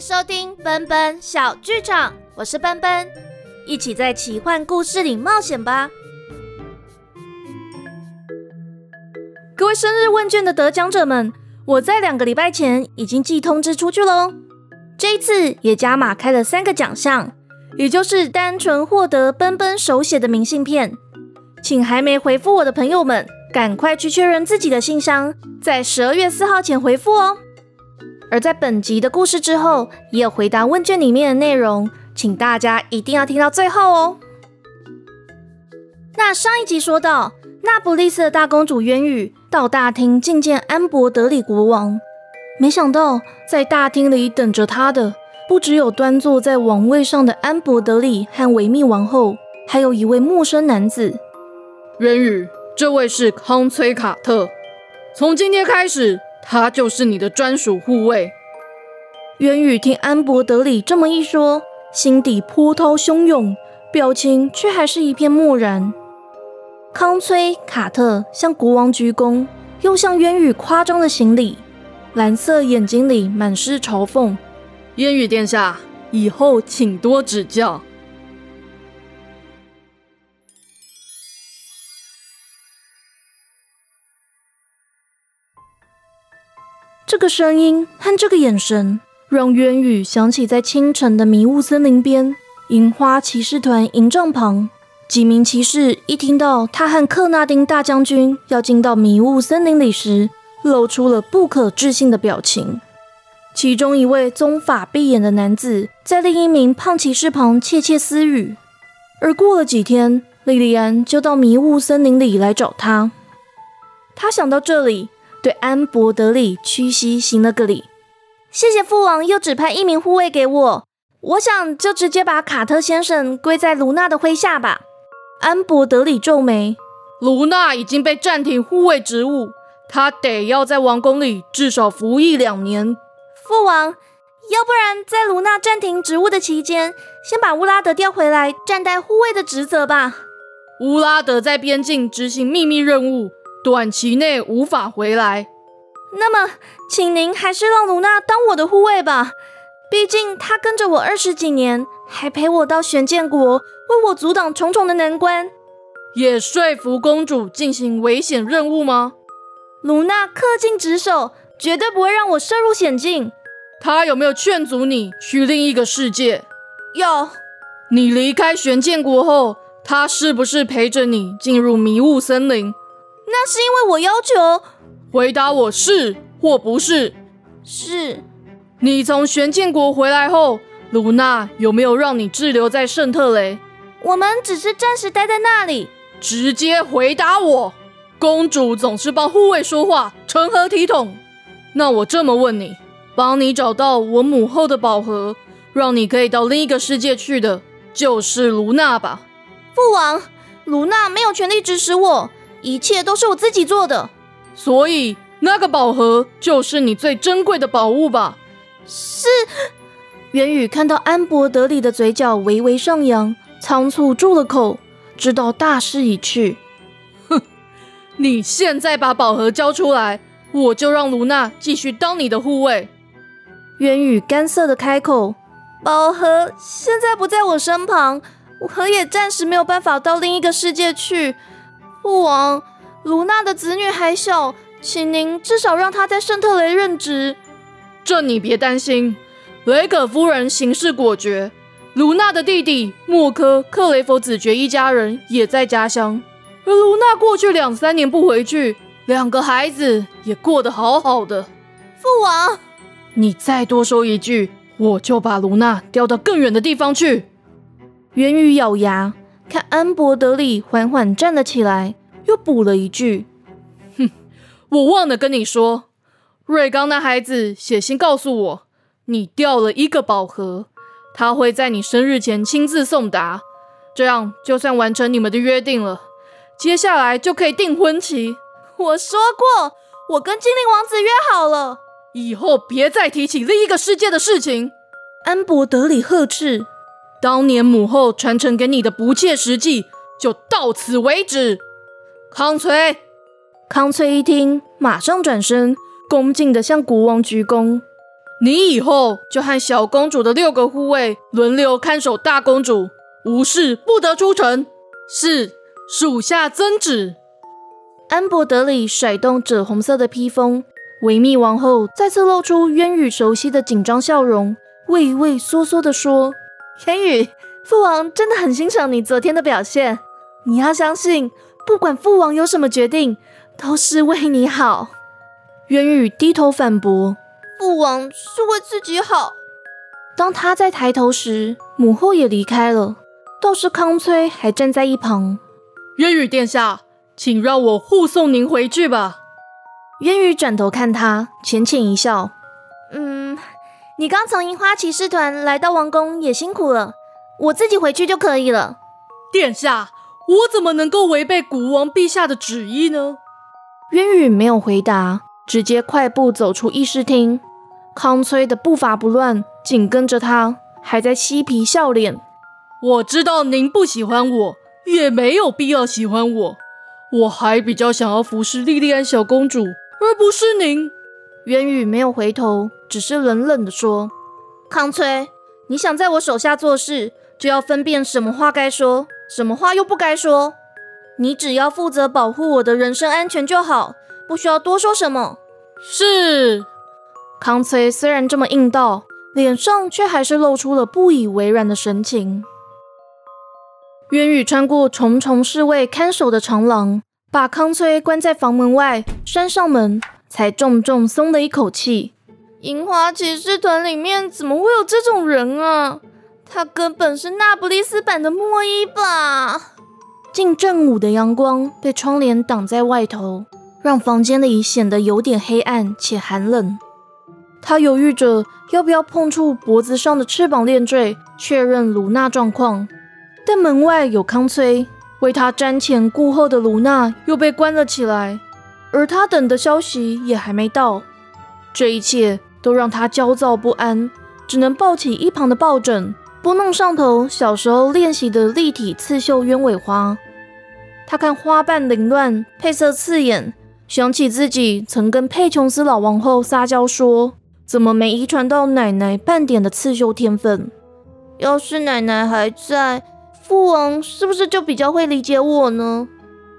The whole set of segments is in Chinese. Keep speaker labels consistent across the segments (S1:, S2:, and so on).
S1: 收听奔奔小剧场，我是奔奔，一起在奇幻故事里冒险吧！各位生日问卷的得奖者们，我在两个礼拜前已经寄通知出去喽。这一次也加码开了三个奖项，也就是单纯获得奔奔手写的明信片，请还没回复我的朋友们，赶快去确认自己的信箱，在十二月四号前回复哦。而在本集的故事之后，也有回答问卷里面的内容，请大家一定要听到最后哦。那上一集说到，那不勒斯的大公主渊羽到大厅觐见安博德里国王，没想到在大厅里等着他的，不只有端坐在王位上的安博德里和维密王后，还有一位陌生男子。
S2: 渊羽，这位是康崔卡特，从今天开始。他就是你的专属护卫。
S1: 渊宇听安博德里这么一说，心底波涛汹涌，表情却还是一片漠然。康崔卡特向国王鞠躬，又向渊羽夸张的行礼，蓝色眼睛里满是嘲讽：“
S2: 渊羽殿下，以后请多指教。”
S1: 这个声音和这个眼神，让渊羽想起在清晨的迷雾森林边，樱花骑士团营帐旁，几名骑士一听到他和克纳丁大将军要进到迷雾森林里时，露出了不可置信的表情。其中一位棕发碧眼的男子，在另一名胖骑士旁窃窃私语。而过了几天，莉莉安就到迷雾森林里来找他。他想到这里。对安博德里屈膝行了个礼，谢谢父王又指派一名护卫给我。我想就直接把卡特先生归在卢娜的麾下吧。安博德里皱眉，
S2: 卢娜已经被暂停护卫职务，他得要在王宫里至少服役两年。
S1: 父王，要不然在卢娜暂停职务的期间，先把乌拉德调回来，暂代护卫的职责吧。
S2: 乌拉德在边境执行秘密任务。短期内无法回来，
S1: 那么，请您还是让卢娜当我的护卫吧。毕竟她跟着我二十几年，还陪我到玄剑国，为我阻挡重重的难关。
S2: 也说服公主进行危险任务吗？
S1: 卢娜恪尽职守，绝对不会让我涉入险境。
S2: 她有没有劝阻你去另一个世界？
S1: 有。
S2: 你离开玄剑国后，她是不是陪着你进入迷雾森林？
S1: 那是因为我要求。
S2: 回答我是或不是？
S1: 是。
S2: 你从玄剑国回来后，卢娜有没有让你滞留在圣特雷？
S1: 我们只是暂时待在那里。
S2: 直接回答我。公主总是帮护卫说话，成何体统？那我这么问你：帮你找到我母后的宝盒，让你可以到另一个世界去的，就是卢娜吧？
S1: 父王，卢娜没有权利指使我。一切都是我自己做的，
S2: 所以那个宝盒就是你最珍贵的宝物吧？
S1: 是。元宇看到安博德里的嘴角微微上扬，仓促住了口，知道大势已去。
S2: 哼，你现在把宝盒交出来，我就让卢娜继续当你的护卫。
S1: 元宇干涩的开口：“宝盒现在不在我身旁，我也暂时没有办法到另一个世界去。”父王，卢娜的子女还小，请您至少让她在圣特雷任职。
S2: 这你别担心，雷可夫人行事果决，卢娜的弟弟莫科克雷佛子爵一家人也在家乡，而卢娜过去两三年不回去，两个孩子也过得好好的。
S1: 父王，
S2: 你再多说一句，我就把卢娜调到更远的地方去。
S1: 源于咬牙。看安博德里缓缓站了起来，又补了一句：“
S2: 哼，我忘了跟你说，瑞刚那孩子写信告诉我，你掉了一个宝盒，他会在你生日前亲自送达，这样就算完成你们的约定了，接下来就可以订婚期。
S1: 我说过，我跟精灵王子约好了，
S2: 以后别再提起另一个世界的事情。”
S1: 安博德里呵斥。
S2: 当年母后传承给你的不切实际，就到此为止。康崔，
S1: 康崔一听，马上转身，恭敬地向国王鞠躬。
S2: 你以后就和小公主的六个护卫轮流看守大公主，无事不得出城。是，属下遵旨。
S1: 安博德里甩动赭红色的披风，维密王后再次露出渊羽熟悉的紧张笑容，畏畏缩缩地说：“渊羽，父王真的很欣赏你昨天的表现。你要相信，不管父王有什么决定，都是为你好。”渊宇低头反驳。
S3: 父王是为自己好。
S1: 当他在抬头时，母后也离开了，倒是康崔还站在一旁。
S2: 渊宇殿下，请让我护送您回去吧。
S1: 渊宇转头看他，浅浅一笑：“
S3: 嗯，你刚从樱花骑士团来到王宫，也辛苦了，我自己回去就可以了。”
S2: 殿下，我怎么能够违背古王陛下的旨意呢？
S1: 渊羽没有回答，直接快步走出议事厅。康崔的步伐不乱，紧跟着他，还在嬉皮笑脸。
S2: 我知道您不喜欢我，也没有必要喜欢我。我还比较想要服侍莉莉安小公主，而不是您。
S1: 渊羽没有回头，只是冷冷地说：“
S3: 康崔，你想在我手下做事，就要分辨什么话该说，什么话又不该说。你只要负责保护我的人身安全就好，不需要多说什么。”
S2: 是。
S1: 康崔虽然这么硬道，脸上却还是露出了不以为然的神情。渊羽穿过重重侍卫看守的长廊，把康崔关在房门外，拴上门，才重重松了一口气。
S3: 樱花骑士团里面怎么会有这种人啊？他根本是那不勒斯版的莫伊吧？
S1: 近正午的阳光被窗帘挡在外头，让房间里显得有点黑暗且寒冷。他犹豫着要不要碰触脖子上的翅膀链坠，确认卢娜状况。但门外有康崔，为他瞻前顾后的卢娜又被关了起来，而他等的消息也还没到。这一切都让他焦躁不安，只能抱起一旁的抱枕，拨弄上头小时候练习的立体刺绣鸢尾花。他看花瓣凌乱，配色刺眼，想起自己曾跟佩琼斯老王后撒娇说。怎么没遗传到奶奶半点的刺绣天分？
S3: 要是奶奶还在，父王是不是就比较会理解我呢？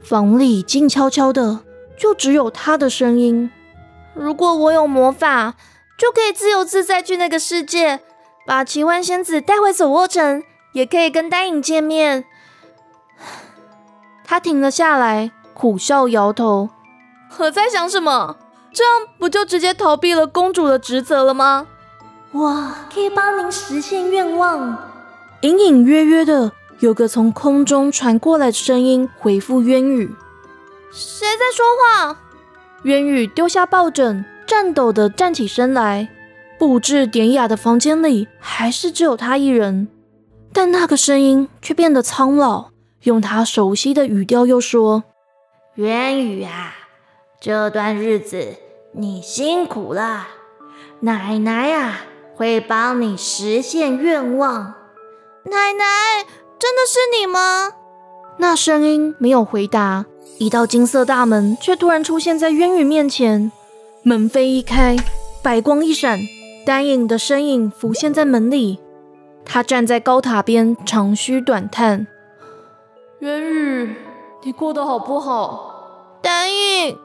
S1: 房里静悄悄的，就只有他的声音。
S3: 如果我有魔法，就可以自由自在去那个世界，把奇幻仙子带回索沃城，也可以跟丹影见面。
S1: 他停了下来，苦笑摇头。
S3: 我在想什么？这样不就直接逃避了公主的职责了吗？
S1: 我可以帮您实现愿望。隐隐约约的有个从空中传过来的声音回复渊羽：“
S3: 谁在说话？”
S1: 渊羽丢下抱枕，颤抖的站起身来。布置典雅的房间里还是只有他一人，但那个声音却变得苍老，用他熟悉的语调又说：“
S4: 渊宇啊。”这段日子你辛苦了，奶奶呀会帮你实现愿望。
S3: 奶奶，真的是你吗？
S1: 那声音没有回答，一道金色大门却突然出现在渊宇面前。门扉一开，白光一闪，丹影的身影浮现在门里。他站在高塔边，长吁短叹：“
S2: 渊羽，你过得好不好？”
S3: 丹影。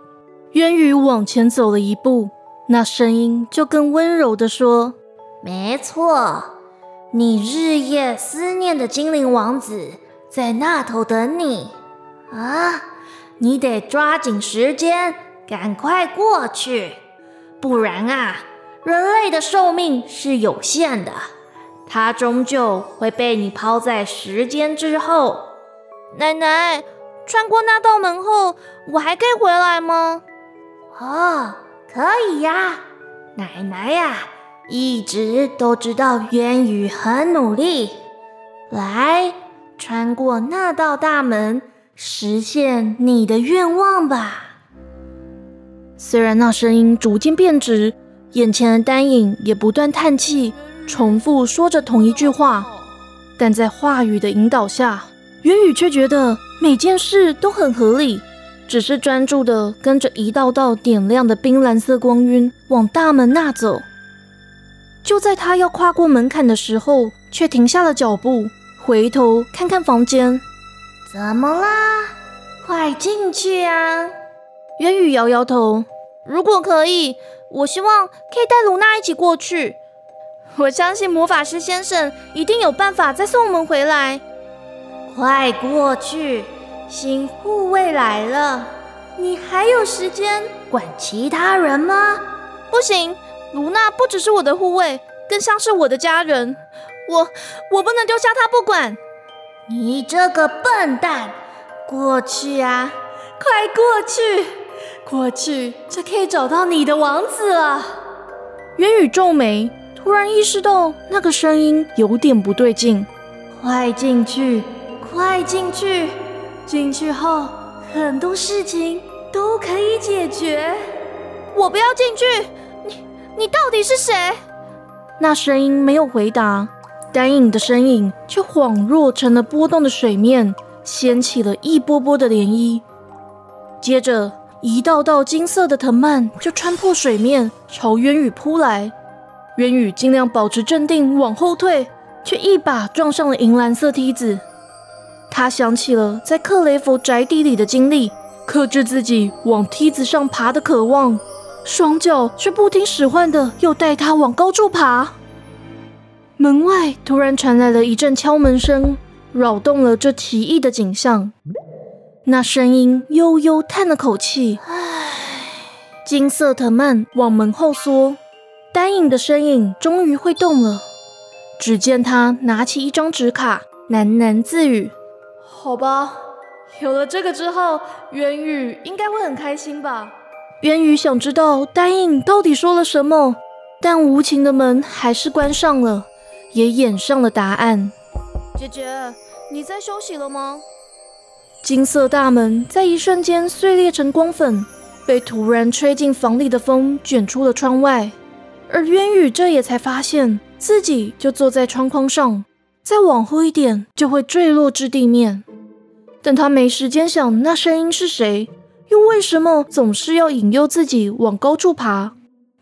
S1: 渊羽往前走了一步，那声音就更温柔地说：“
S4: 没错，你日夜思念的精灵王子在那头等你啊！你得抓紧时间，赶快过去，不然啊，人类的寿命是有限的，它终究会被你抛在时间之后。
S3: 奶奶，穿过那道门后，我还可以回来吗？”
S4: 哦，可以呀，奶奶呀，一直都知道渊宇很努力。来，穿过那道大门，实现你的愿望吧。
S1: 虽然那声音逐渐变直，眼前的丹影也不断叹气，重复说着同一句话，但在话语的引导下，元宇却觉得每件事都很合理。只是专注的跟着一道道点亮的冰蓝色光晕往大门那走。就在他要跨过门槛的时候，却停下了脚步，回头看看房间。
S4: 怎么啦？快进去啊！
S1: 渊宇摇摇头，
S3: 如果可以，我希望可以带卢娜一起过去。我相信魔法师先生一定有办法再送我们回来。
S4: 快过去，新护卫来了，你还有时间管其他人吗？
S3: 不行，卢娜不只是我的护卫，更像是我的家人。我我不能丢下她不管。
S4: 你这个笨蛋，过去啊！快过去，过去就可以找到你的王子了。
S1: 元宇皱眉，突然意识到那个声音有点不对劲。
S4: 快进去，快进去！进去后，很多事情都可以解决。
S3: 我不要进去！你你到底是谁？
S1: 那声音没有回答，丹影的身影却恍若成了波动的水面，掀起了一波波的涟漪。接着，一道道金色的藤蔓就穿破水面，朝渊羽扑来。渊羽尽量保持镇定，往后退，却一把撞上了银蓝色梯子。他想起了在克雷佛宅邸里的经历，克制自己往梯子上爬的渴望。双脚却不听使唤的，又带他往高处爬。门外突然传来了一阵敲门声，扰动了这奇异的景象。那声音悠悠叹了口气：“唉。”金色藤蔓往门后缩，丹影的身影终于会动了。只见他拿起一张纸卡，喃喃自语：“
S2: 好吧，有了这个之后，渊宇应该会很开心吧。”
S1: 渊宇想知道丹影到底说了什么，但无情的门还是关上了，也掩上了答案。
S3: 姐姐，你在休息了吗？
S1: 金色大门在一瞬间碎裂成光粉，被突然吹进房里的风卷出了窗外。而渊宇这也才发现自己就坐在窗框上，再往后一点就会坠落至地面。但他没时间想那声音是谁。又为什么总是要引诱自己往高处爬？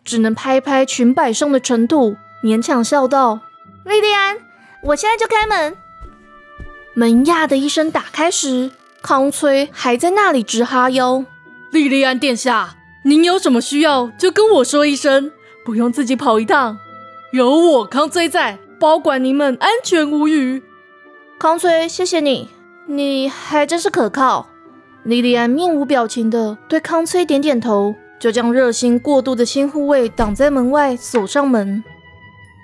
S1: 只能拍拍裙摆上的尘土，勉强笑道：“
S3: 莉莉安，我现在就开门。”
S1: 门呀的一声打开时，康崔还在那里直哈腰。
S2: 莉莉安殿下，您有什么需要就跟我说一声，不用自己跑一趟，有我康崔在，保管您们安全无虞。
S3: 康崔，谢谢你，你还真是可靠。
S1: 莉莉安面无表情的对康崔点点头，就将热心过度的新护卫挡在门外，锁上门。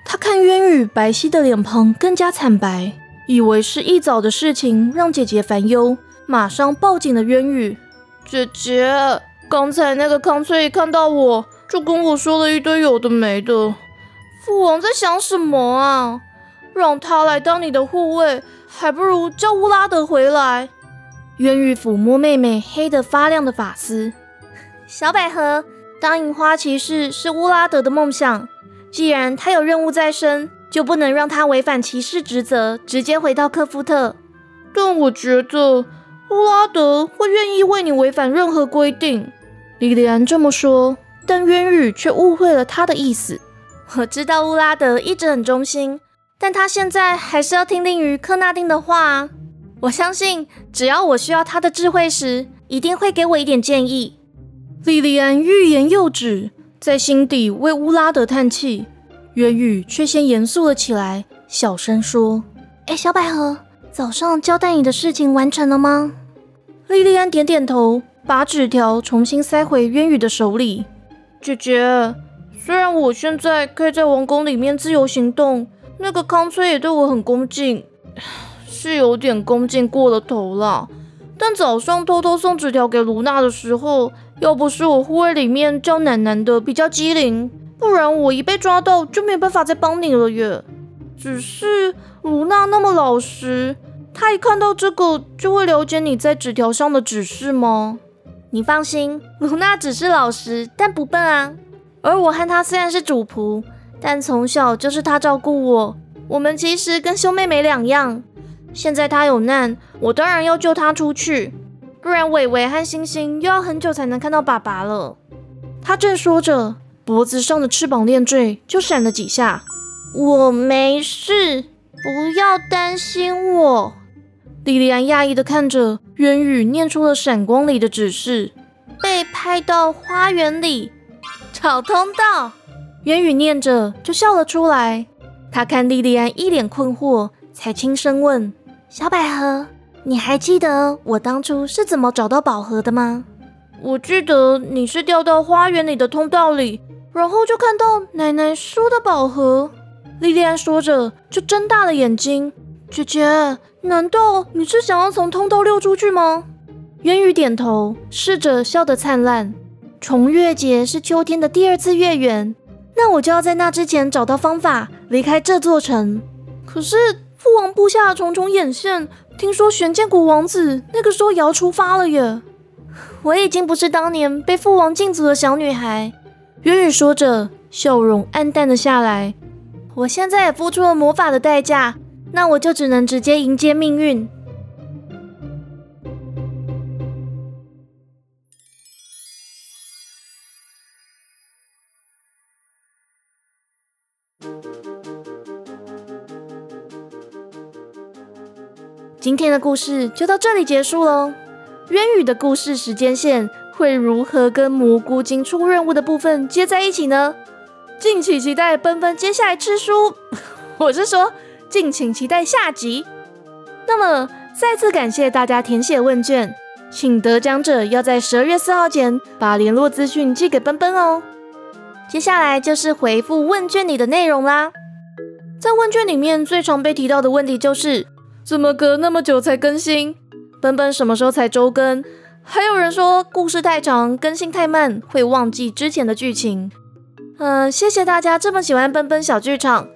S1: 他看渊羽白皙的脸庞更加惨白，以为是一早的事情让姐姐烦忧，马上抱紧了渊羽。
S3: 姐姐，刚才那个康翠一看到我就跟我说了一堆有的没的。父王在想什么啊？让他来当你的护卫，还不如叫乌拉德回来。
S1: 渊羽抚摸妹妹黑得发亮的发丝。
S3: 小百合，当银花骑士是乌拉德的梦想。既然他有任务在身，就不能让他违反骑士职责，直接回到克夫特。但我觉得乌拉德会愿意为你违反任何规定。
S1: 莉莉安这么说，但渊羽却误会了他的意思。
S3: 我知道乌拉德一直很忠心，但他现在还是要听令于科纳丁的话。我相信，只要我需要他的智慧时，一定会给我一点建议。
S1: 莉莉安欲言又止，在心底为乌拉德叹气。渊宇却先严肃了起来，小声说：“
S4: 哎，小百合，早上交代你的事情完成了吗？”
S1: 莉莉安点点头，把纸条重新塞回渊羽的手里。
S3: 姐姐，虽然我现在可以在王宫里面自由行动，那个康崔也对我很恭敬。是有点恭敬过了头了，但早上偷偷送纸条给卢娜的时候，要不是我护卫里面叫奶奶的比较机灵，不然我一被抓到就没办法再帮你了耶。只是卢娜那么老实，她一看到这个就会了解你在纸条上的指示吗？你放心，卢娜只是老实，但不笨啊。而我和她虽然是主仆，但从小就是她照顾我，我们其实跟兄妹没两样。现在他有难，我当然要救他出去，不然伟伟和星星又要很久才能看到爸爸了。
S1: 他正说着，脖子上的翅膀链坠就闪了几下。
S3: 我没事，不要担心我。
S1: 莉莉安讶异的看着渊羽，念出了闪光里的指示：
S3: 被拍到花园里，找通道。
S1: 渊羽念着就笑了出来。他看莉莉安一脸困惑，才轻声问：“
S4: 小百合，你还记得我当初是怎么找到宝盒的吗？”
S3: 我记得你是掉到花园里的通道里，然后就看到奶奶说的宝盒。
S1: 莉莉安说着，就睁大了眼睛：“
S3: 姐姐，难道你是想要从通道溜出去吗？”
S1: 渊羽点头，试着笑得灿烂。重月节是秋天的第二次月圆，那我就要在那之前找到方法离开这座城。
S3: 可是父王布下重重眼线，听说玄剑谷王子那个时候也要出发了耶。
S1: 我已经不是当年被父王禁足的小女孩。渊羽说着，笑容暗淡了下来。我现在也付出了魔法的代价，那我就只能直接迎接命运。今天的故事就到这里结束喽。渊羽的故事时间线会如何跟蘑菇精出任务的部分接在一起呢？敬请期待奔奔接下来吃书，我是说，敬请期待下集。那么再次感谢大家填写问卷，请得奖者要在十二月四号前把联络资讯寄给奔奔哦。接下来就是回复问卷里的内容啦。在问卷里面最常被提到的问题就是，怎么隔那么久才更新？奔奔什么时候才周更？还有人说故事太长，更新太慢，会忘记之前的剧情。嗯，谢谢大家这么喜欢奔奔小剧场，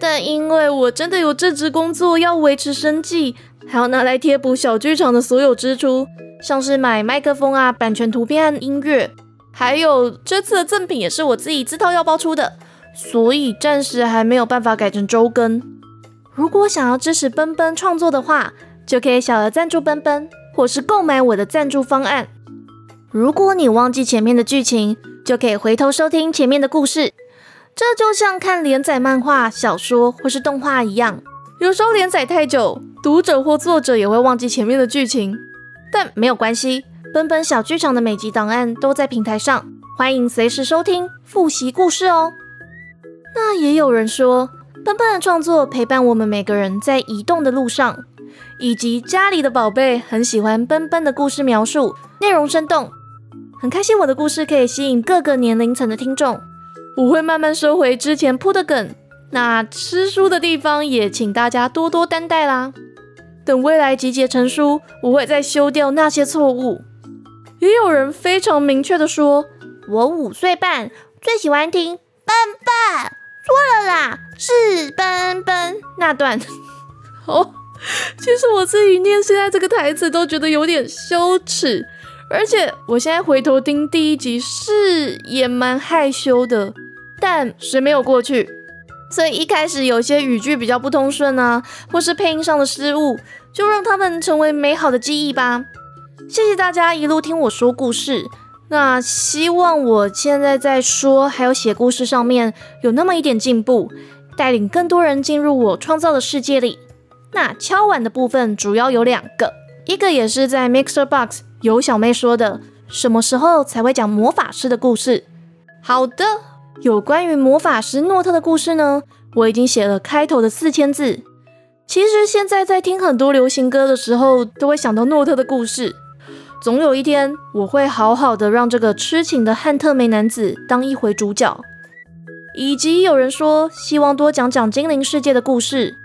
S1: 但因为我真的有正职工作要维持生计，还要拿来贴补小剧场的所有支出，像是买麦克风啊、版权图片音乐，还有这次的赠品也是我自己自掏腰包出的，所以暂时还没有办法改成周更。如果想要支持奔奔创作的话，就可以小额赞助奔奔，或是购买我的赞助方案。如果你忘记前面的剧情，就可以回头收听前面的故事。这就像看连载漫画、小说或是动画一样，有时候连载太久，读者或作者也会忘记前面的剧情。但没有关系，奔奔小剧场的每集档案都在平台上，欢迎随时收听复习故事哦。那也有人说，奔奔的创作陪伴我们每个人在移动的路上。以及家里的宝贝很喜欢奔奔的故事描述，内容生动，很开心我的故事可以吸引各个年龄层的听众。我会慢慢收回之前铺的梗，那吃书的地方也请大家多多担待啦。等未来集结成书，我会再修掉那些错误。也有人非常明确的说，
S3: 我五岁半最喜欢听笨笨，错了啦，是笨笨那段。
S2: 哦。其实我自己念现在这个台词都觉得有点羞耻，而且我现在回头听第一集是也蛮害羞的，但谁没有过去？所以一开始有些语句比较不通顺啊，或是配音上的失误，就让他们成为美好的记忆吧。谢谢大家一路听我说故事，那希望我现在在说还有写故事上面有那么一点进步，带领更多人进入我创造的世界里。那敲碗的部分主要有两个，一个也是在 Mixer Box 有小妹说的，什么时候才会讲魔法师的故事？好的，有关于魔法师诺特的故事呢，我已经写了开头的四千字。其实现在在听很多流行歌的时候，都会想到诺特的故事。总有一天，我会好好的让这个痴情的汉特梅男子当一回主角。以及有人说，希望多讲讲精灵世界的故事。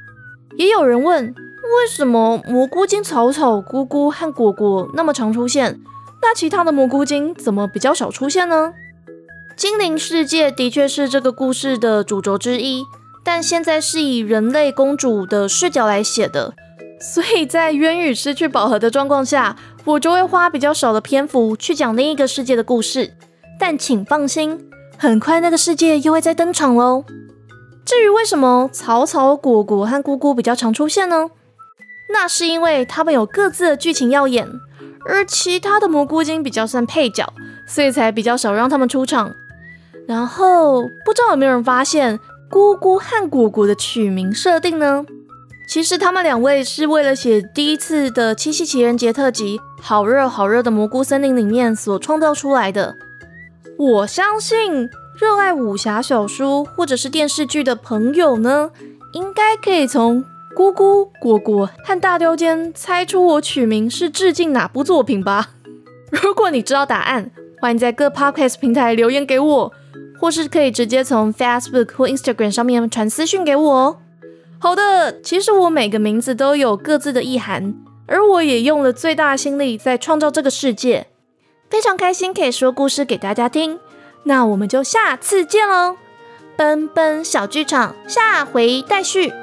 S2: 也有人问，为什么蘑菇精草草、菇菇和果果那么常出现，那其他的蘑菇精怎么比较少出现呢？精灵世界的确是这个故事的主轴之一，但现在是以人类公主的视角来写的，所以在渊羽失去宝盒的状况下，我就会花比较少的篇幅去讲另一个世界的故事。但请放心，很快那个世界又会再登场喽。至于为什么草草、果果和姑姑比较常出现呢？那是因为他们有各自的剧情要演，而其他的蘑菇精比较算配角，所以才比较少让他们出场。
S1: 然后不知道有没有人发现，姑姑和果果的取名设定呢？其实他们两位是为了写第一次的七夕情人节特辑《好热好热的蘑菇森林》里面所创造出来的。我相信热爱武侠小说或者是电视剧的朋友呢，应该可以从姑姑、果果和大雕间猜出我取名是致敬哪部作品吧。如果你知道答案，欢迎在各 podcast 平台留言给我，或是可以直接从 Facebook 或 Instagram 上面传私讯给我哦。好的，其实我每个名字都有各自的意涵，而我也用了最大的心力在创造这个世界，非常开心可以说故事给大家听。那我们就下次见喽，奔奔小剧场下回待续。